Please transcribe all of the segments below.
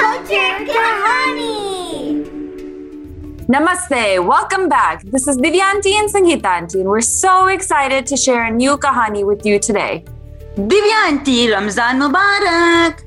Culture Kahani! Namaste, welcome back. This is Divyanti and Sangeeta and we're so excited to share a new kahani with you today. Divyanti, Ramzan Mubarak.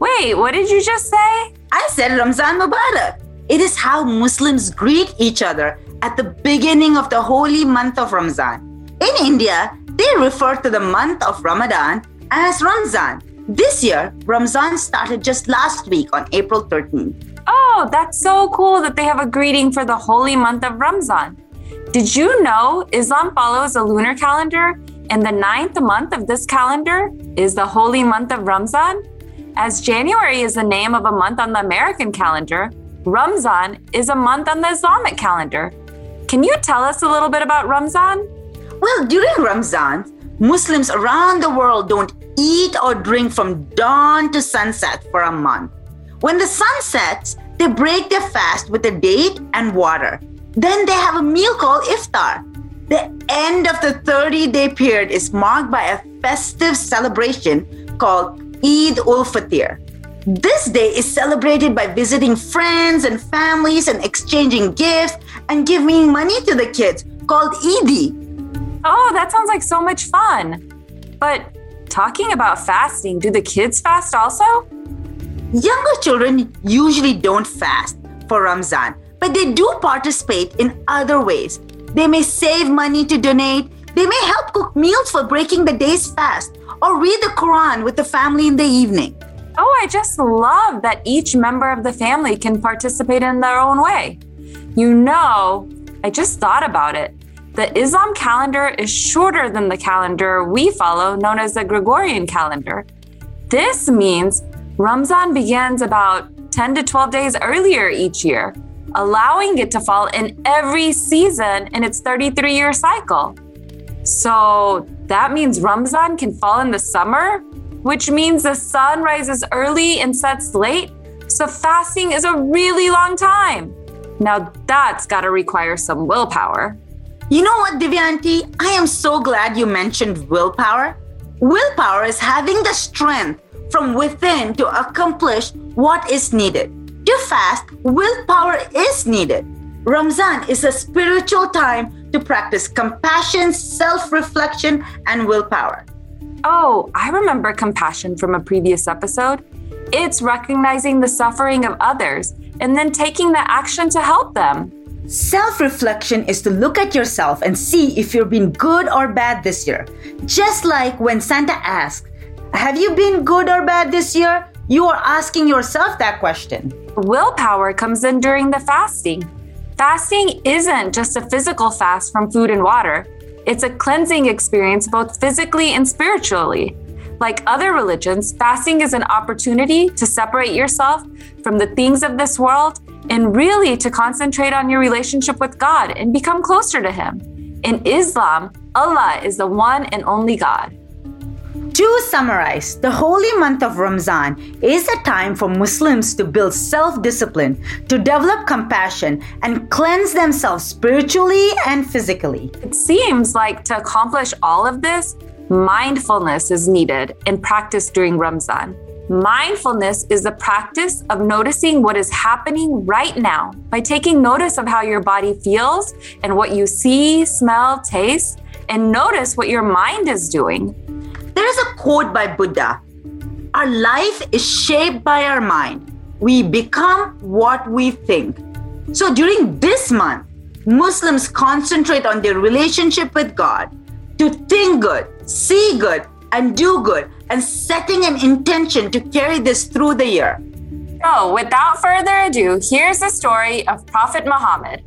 Wait, what did you just say? I said Ramzan Mubarak. It is how Muslims greet each other at the beginning of the holy month of Ramzan. In India, they refer to the month of Ramadan as Ramzan. This year, Ramzan started just last week on April 13th. Oh, that's so cool that they have a greeting for the holy month of Ramzan. Did you know Islam follows a lunar calendar and the ninth month of this calendar is the holy month of Ramzan? As January is the name of a month on the American calendar, Ramzan is a month on the Islamic calendar. Can you tell us a little bit about Ramzan? Well, during Ramzan, Muslims around the world don't eat or drink from dawn to sunset for a month. When the sun sets, they break their fast with a date and water. Then they have a meal called iftar. The end of the 30 day period is marked by a festive celebration called Eid ul Fitr. This day is celebrated by visiting friends and families and exchanging gifts and giving money to the kids called Eidi. Oh, that sounds like so much fun. But talking about fasting, do the kids fast also? Younger children usually don't fast for Ramzan, but they do participate in other ways. They may save money to donate, they may help cook meals for breaking the day's fast, or read the Quran with the family in the evening. Oh, I just love that each member of the family can participate in their own way. You know, I just thought about it. The Islam calendar is shorter than the calendar we follow, known as the Gregorian calendar. This means Ramzan begins about 10 to 12 days earlier each year, allowing it to fall in every season in its 33 year cycle. So that means Ramzan can fall in the summer, which means the sun rises early and sets late. So fasting is a really long time. Now that's got to require some willpower. You know what, Divyanti? I am so glad you mentioned willpower. Willpower is having the strength from within to accomplish what is needed. To fast, willpower is needed. Ramzan is a spiritual time to practice compassion, self reflection, and willpower. Oh, I remember compassion from a previous episode. It's recognizing the suffering of others and then taking the action to help them. Self reflection is to look at yourself and see if you've been good or bad this year. Just like when Santa asks, Have you been good or bad this year? You are asking yourself that question. Willpower comes in during the fasting. Fasting isn't just a physical fast from food and water, it's a cleansing experience both physically and spiritually. Like other religions, fasting is an opportunity to separate yourself from the things of this world and really to concentrate on your relationship with God and become closer to Him. In Islam, Allah is the one and only God. To summarize, the holy month of Ramzan is a time for Muslims to build self discipline, to develop compassion, and cleanse themselves spiritually and physically. It seems like to accomplish all of this, mindfulness is needed and practiced during Ramzan. Mindfulness is the practice of noticing what is happening right now by taking notice of how your body feels and what you see, smell, taste, and notice what your mind is doing. There is a quote by Buddha Our life is shaped by our mind. We become what we think. So during this month, Muslims concentrate on their relationship with God to think good, see good, and do good, and setting an intention to carry this through the year. So, without further ado, here's the story of Prophet Muhammad.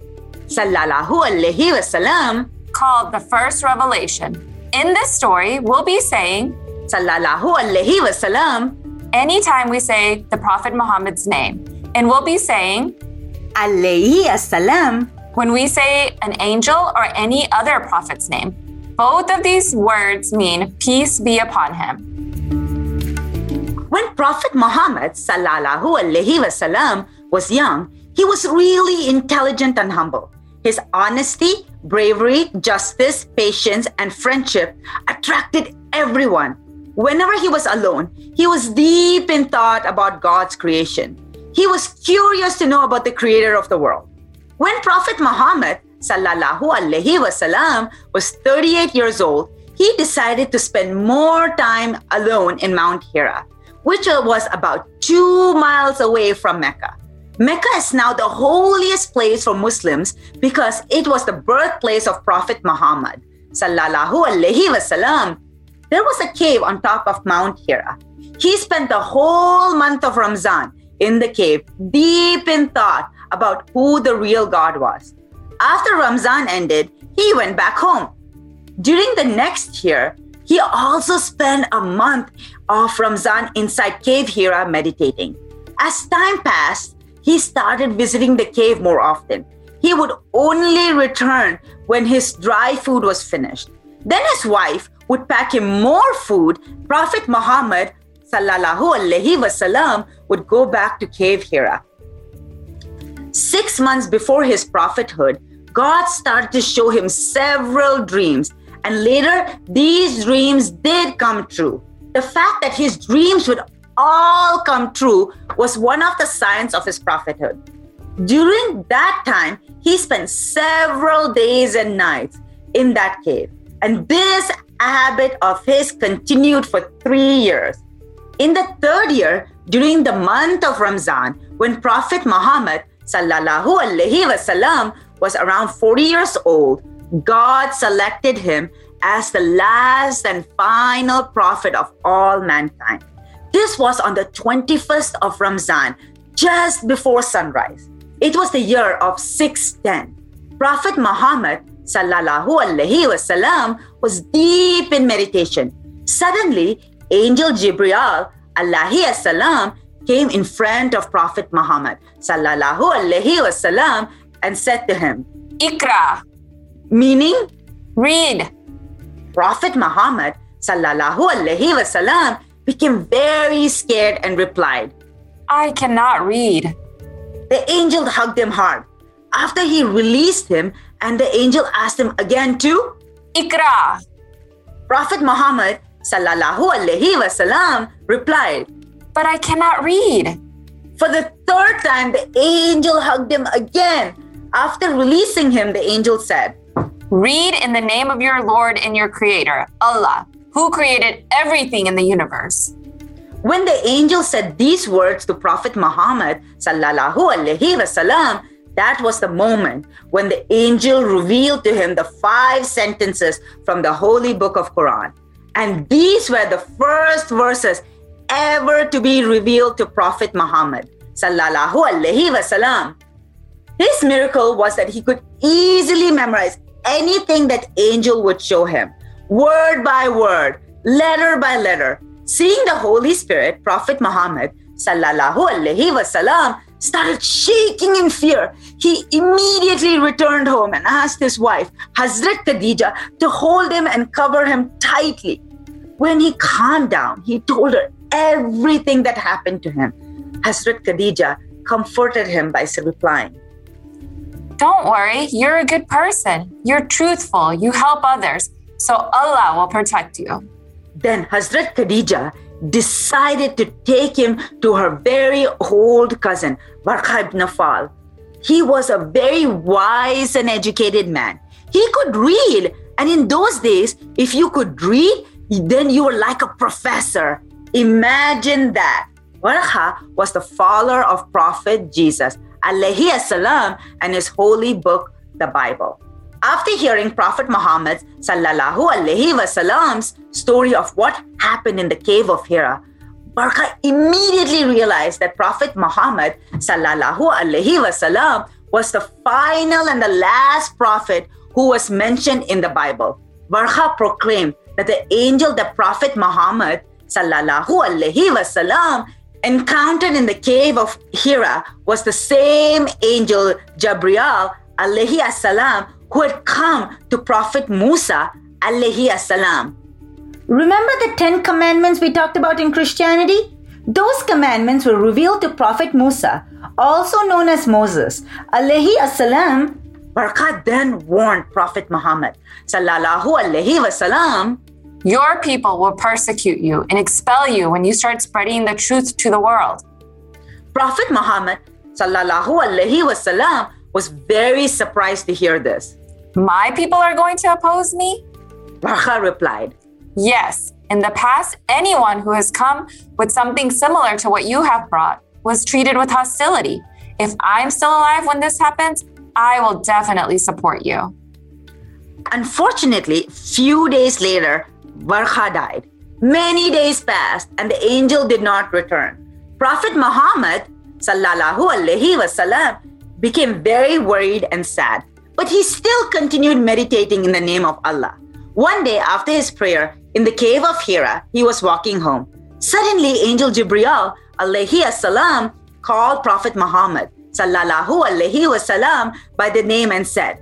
Sallallahu Alaihi Wasallam. Called the First Revelation. In this story, we'll be saying Sallallahu Alaihi Wasallam. anytime we say the Prophet Muhammad's name. And we'll be saying Alaihi Assalam. when we say an angel or any other prophet's name. Both of these words mean peace be upon him. When Prophet Muhammad wasallam was young, he was really intelligent and humble. His honesty, bravery, justice, patience, and friendship attracted everyone. Whenever he was alone, he was deep in thought about God's creation. He was curious to know about the creator of the world. When Prophet Muhammad sallallahu alaihi wasallam was 38 years old, he decided to spend more time alone in Mount Hira, which was about 2 miles away from Mecca. Mecca is now the holiest place for Muslims because it was the birthplace of Prophet Muhammad sallallahu alaihi wasallam. There was a cave on top of Mount Hira. He spent the whole month of Ramzan in the cave, deep in thought about who the real God was. After Ramzan ended, he went back home. During the next year, he also spent a month of Ramzan inside Cave Hira meditating. As time passed, he started visiting the cave more often. He would only return when his dry food was finished. Then his wife would pack him more food. Prophet Muhammad sallallahu wasallam would go back to Cave Hira. Six months before his prophethood, God started to show him several dreams, and later these dreams did come true. The fact that his dreams would all come true was one of the signs of his prophethood. During that time, he spent several days and nights in that cave. And this habit of his continued for three years. In the third year, during the month of Ramzan, when Prophet Muhammad sallallahu wasallam was around 40 years old, God selected him as the last and final prophet of all mankind. This was on the 21st of Ramzan, just before sunrise. It was the year of 610. Prophet Muhammad sallallahu alaihi wasallam was deep in meditation. Suddenly, angel Jibril alaihi came in front of Prophet Muhammad sallallahu alaihi wasallam and said to him, Ikra, meaning read. Prophet Muhammad sallallahu alaihi wasallam became very scared and replied, I cannot read. The angel hugged him hard. After he released him, and the angel asked him again to Ikra, Prophet Muhammad sallallahu alaihi wasallam replied, but I cannot read. For the third time, the angel hugged him again. After releasing him, the angel said, Read in the name of your Lord and your Creator, Allah, who created everything in the universe. When the angel said these words to Prophet Muhammad wasallam, that was the moment when the angel revealed to him the five sentences from the holy book of Quran. And these were the first verses ever to be revealed to Prophet Muhammad sallallahu alaihi wasallam. His miracle was that he could easily memorize anything that angel would show him, word by word, letter by letter. Seeing the Holy Spirit, Prophet Muhammad sallallahu alaihi wasallam started shaking in fear. He immediately returned home and asked his wife, Hazrat Khadija, to hold him and cover him tightly. When he calmed down, he told her everything that happened to him. Hazrat Khadija comforted him by replying, Don't worry, you're a good person. You're truthful. You help others. So Allah will protect you. Then Hazrat Khadija decided to take him to her very old cousin, Warqa ibn Nawfal. He was a very wise and educated man. He could read, and in those days, if you could read, then you were like a professor. Imagine that. Warqa was the follower of Prophet Jesus, alayhi salam, and his holy book, the Bible. After hearing Prophet Muhammad sallallahu alaihi wasallam's story of what happened in the cave of Hira, Warqa immediately realized that Prophet Muhammad sallallahu alaihi wasallam was the final and the last prophet who was mentioned in the Bible. Warqa proclaimed that the angel that Prophet Muhammad sallallahu alaihi wasallam encountered in the cave of Hira was the same angel Jabriel alayhi salam who had come to Prophet Musa alayhi salam. Remember the 10 commandments we talked about in Christianity? Those commandments were revealed to Prophet Musa, also known as Moses, alayhi salam. Warqa then warned Prophet Muhammad sallallahu alayhi wasallam Your people will persecute you and expel you when you start spreading the truth to the world. Prophet Muhammad sallallahu alaihi wasallam was very surprised to hear this. My people are going to oppose me? Warqa replied, Yes. In the past, anyone who has come with something similar to what you have brought was treated with hostility. If I'm still alive when this happens, I will definitely support you. Unfortunately, few days later, Warqa died. Many days passed and the angel did not return. Prophet Muhammad sallallahu alaihi wasallam became very worried and sad, but he still continued meditating in the name of Allah. One day after his prayer in the cave of Hira, he was walking home. Suddenly, Angel Jibril alayhi salam called Prophet Muhammad sallallahu alaihi wasallam by the name and said,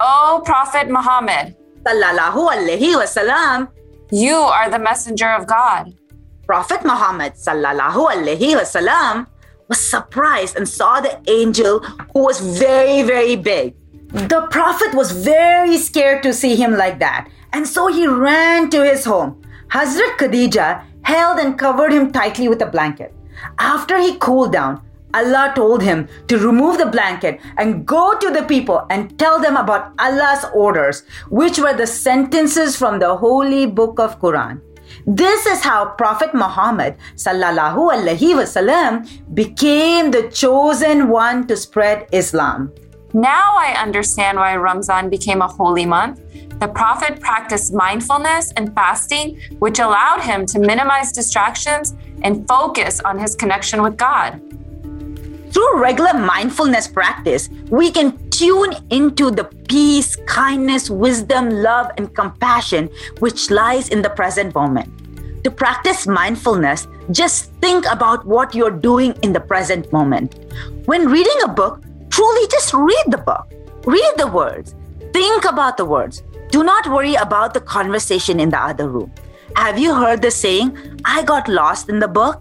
Oh, Prophet Muhammad, sallallahu alaihi wasallam, you are the messenger of God. Prophet Muhammad sallallahu alaihi wasallam was surprised and saw the angel who was very very big. The prophet was very scared to see him like that, and so he ran to his home. Hazrat Khadija held and covered him tightly with a blanket. After he cooled down, Allah told him to remove the blanket and go to the people and tell them about Allah's orders, which were the sentences from the holy book of Quran. This is how Prophet Muhammad sallallahu alaihi wasallam became the chosen one to spread Islam. Now I understand why Ramzan became a holy month. The Prophet practiced mindfulness and fasting, which allowed him to minimize distractions and focus on his connection with God. Through regular mindfulness practice, we can tune into the peace, kindness, wisdom, love, and compassion which lies in the present moment. To practice mindfulness, just think about what you're doing in the present moment. When reading a book, truly just read the book, read the words, think about the words. Do not worry about the conversation in the other room. Have you heard the saying, I got lost in the book?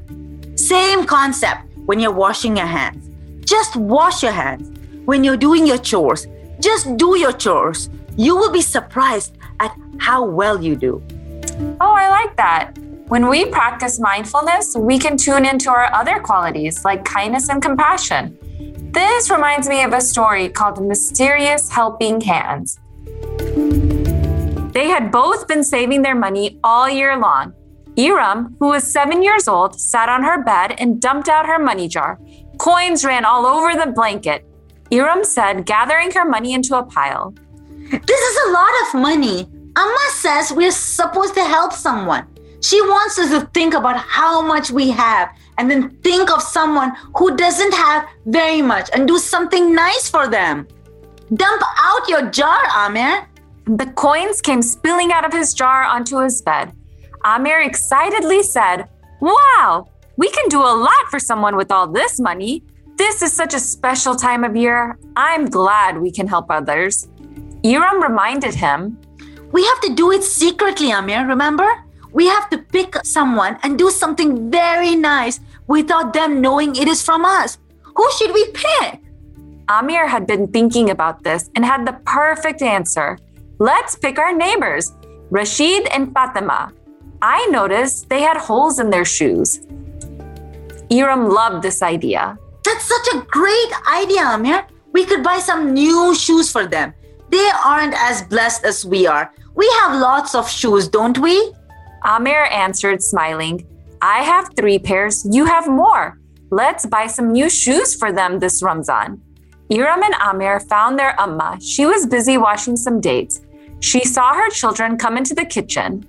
Same concept when you're washing your hands. Just wash your hands. When you're doing your chores, just do your chores. You will be surprised at how well you do. Oh, I like that. When we practice mindfulness, we can tune into our other qualities like kindness and compassion. This reminds me of a story called Mysterious Helping Hands. They had both been saving their money all year long. Iram, who was seven years old, sat on her bed and dumped out her money jar. Coins ran all over the blanket. Iram said, gathering her money into a pile. This is a lot of money. Amma says we're supposed to help someone. She wants us to think about how much we have and then think of someone who doesn't have very much and do something nice for them. Dump out your jar, Amir. The coins came spilling out of his jar onto his bed. Amir excitedly said, Wow, we can do a lot for someone with all this money. This is such a special time of year. I'm glad we can help others. Iram reminded him, We have to do it secretly, Amir, remember? We have to pick someone and do something very nice without them knowing it is from us. Who should we pick? Amir had been thinking about this and had the perfect answer. Let's pick our neighbors, Rashid and Fatima. I noticed they had holes in their shoes. Iram loved this idea. That's such a great idea, Amir. We could buy some new shoes for them. They aren't as blessed as we are. We have lots of shoes, don't we? Amir answered, smiling, I have three pairs, you have more. Let's buy some new shoes for them this Ramzan. Iram and Amir found their Amma. She was busy washing some dates. She saw her children come into the kitchen.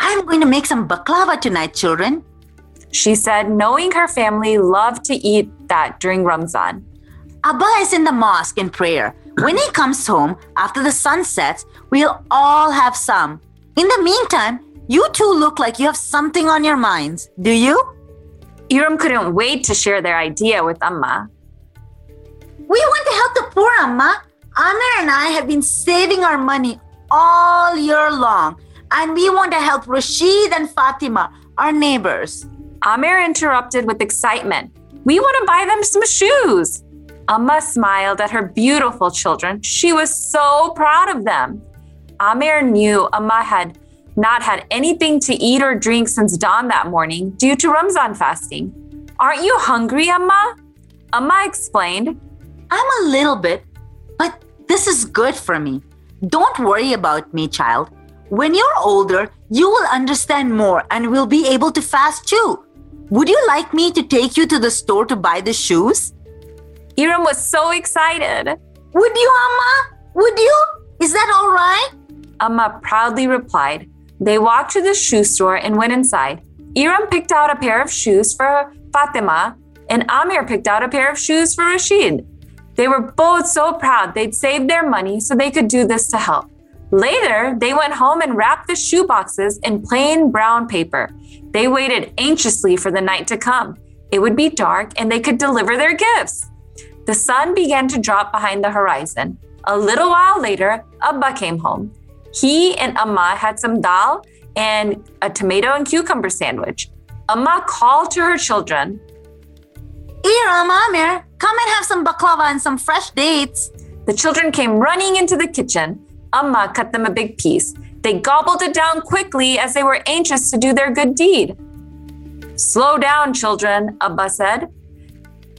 I'm going to make some baklava tonight, children. She said, knowing her family loved to eat that during Ramzan. Abba is in the mosque in prayer. When he comes home after the sun sets, we'll all have some. In the meantime, you two look like you have something on your minds. Do you? Iram couldn't wait to share their idea with Amma. We want to help the poor, Amma. Amir and I have been saving our money all year long, and we want to help Rashid and Fatima, our neighbors. Amir interrupted with excitement. We want to buy them some shoes. Amma smiled at her beautiful children. She was so proud of them. Amir knew Amma had not had anything to eat or drink since dawn that morning due to Ramzan fasting. Aren't you hungry, Amma? Amma explained. I'm a little bit, but this is good for me. Don't worry about me, child. When you're older, you will understand more and will be able to fast too. Would you like me to take you to the store to buy the shoes? Iram was so excited. Would you, Amma? Would you? Is that all right? Amma proudly replied. They walked to the shoe store and went inside. Iram picked out a pair of shoes for Fatima, and Amir picked out a pair of shoes for Rashid. They were both so proud they'd saved their money so they could do this to help. Later, they went home and wrapped the shoe boxes in plain brown paper. They waited anxiously for the night to come. It would be dark and they could deliver their gifts. The sun began to drop behind the horizon. A little while later, Abba came home. He and Amma had some dal and a tomato and cucumber sandwich. Amma called to her children. Iram, Amir, come and have some baklava and some fresh dates. The children came running into the kitchen. Amma cut them a big piece. They gobbled it down quickly as they were anxious to do their good deed. Slow down, children, Abba said.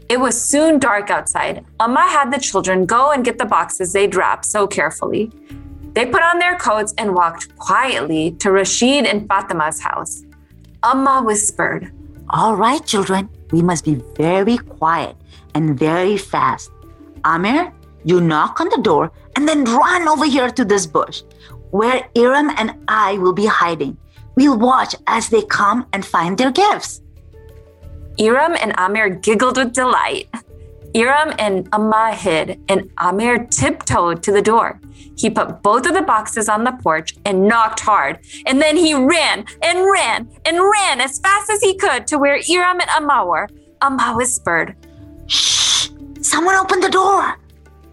It was soon dark outside. Amma had the children go and get the boxes they'd wrapped so carefully. They put on their coats and walked quietly to Rashid and Fatima's house. Amma whispered, All right, children, we must be very quiet and very fast. Amir, you knock on the door and then run over here to this bush where Iram and I will be hiding. We'll watch as they come and find their gifts. Iram and Amir giggled with delight. Iram and Amma hid, and Amir tiptoed to the door. He put both of the boxes on the porch and knocked hard. And then he ran and ran and ran as fast as he could to where Iram and Amma were. Amma whispered, Shh! Someone opened the door!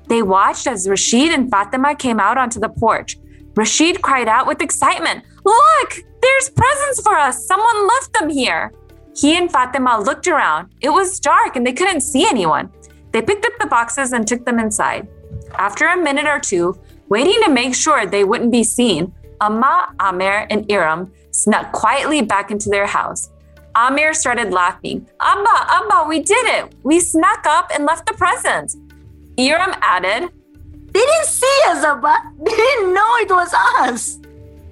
They watched as Rashid and Fatima came out onto the porch. Rashid cried out with excitement, Look! There's presents for us! Someone left them here! He and Fatima looked around. It was dark and they couldn't see anyone. They picked up the boxes and took them inside. After a minute or two, waiting to make sure they wouldn't be seen, Amma, Amir, and Iram snuck quietly back into their house. Amir started laughing. Abba, Abba, we did it! We snuck up and left the presents. Iram added, They didn't see us, Abba. They didn't know it was us.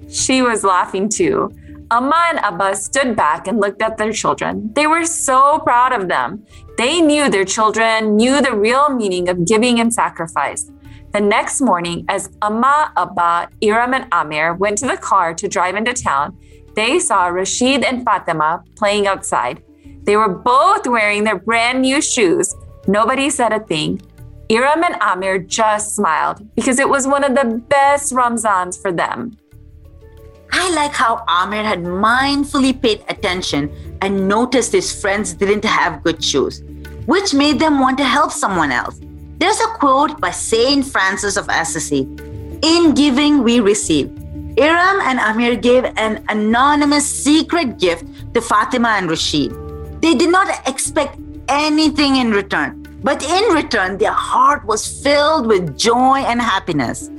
She was laughing too. Amma and Abba stood back and looked at their children. They were so proud of them. They knew their children knew the real meaning of giving and sacrifice. The next morning, as Amma, Abba, Iram, and Amir went to the car to drive into town, they saw Rashid and Fatima playing outside. They were both wearing their brand new shoes. Nobody said a thing. Iram and Amir just smiled because it was one of the best Ramzans for them. I like how Amir had mindfully paid attention and noticed his friends didn't have good shoes, which made them want to help someone else. There's a quote by Saint Francis of Assisi In giving, we receive. Iram and Amir gave an anonymous secret gift to Fatima and Rashid. They did not expect anything in return, but in return, their heart was filled with joy and happiness.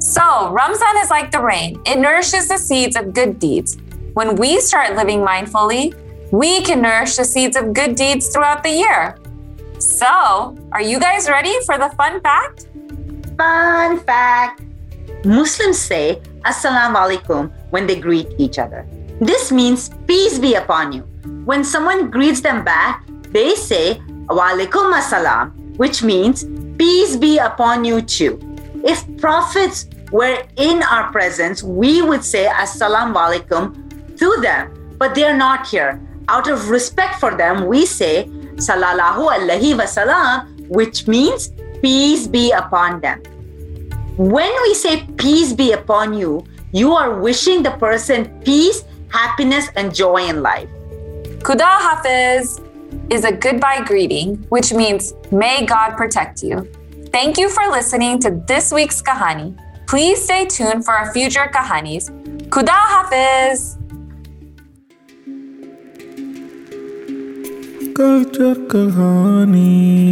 So, Ramzan is like the rain, it nourishes the seeds of good deeds. When we start living mindfully, we can nourish the seeds of good deeds throughout the year. So, are you guys ready for the fun fact? Fun fact Muslims say Assalamu alaikum when they greet each other. This means peace be upon you. When someone greets them back, they say Wa alaikum assalam, which means peace be upon you too. If prophets were in our presence, we would say Assalamu alaikum to them, but they're not here. Out of respect for them, we say Salallahu alaihi wasallam, which means peace be upon them. When we say peace be upon you, you are wishing the person peace, happiness, and joy in life. Khuda Hafiz is a goodbye greeting, which means may God protect you. Thank you for listening to this week's Kahani. Please stay tuned for our future Kahanis. Khuda Hafiz! Culture Kahani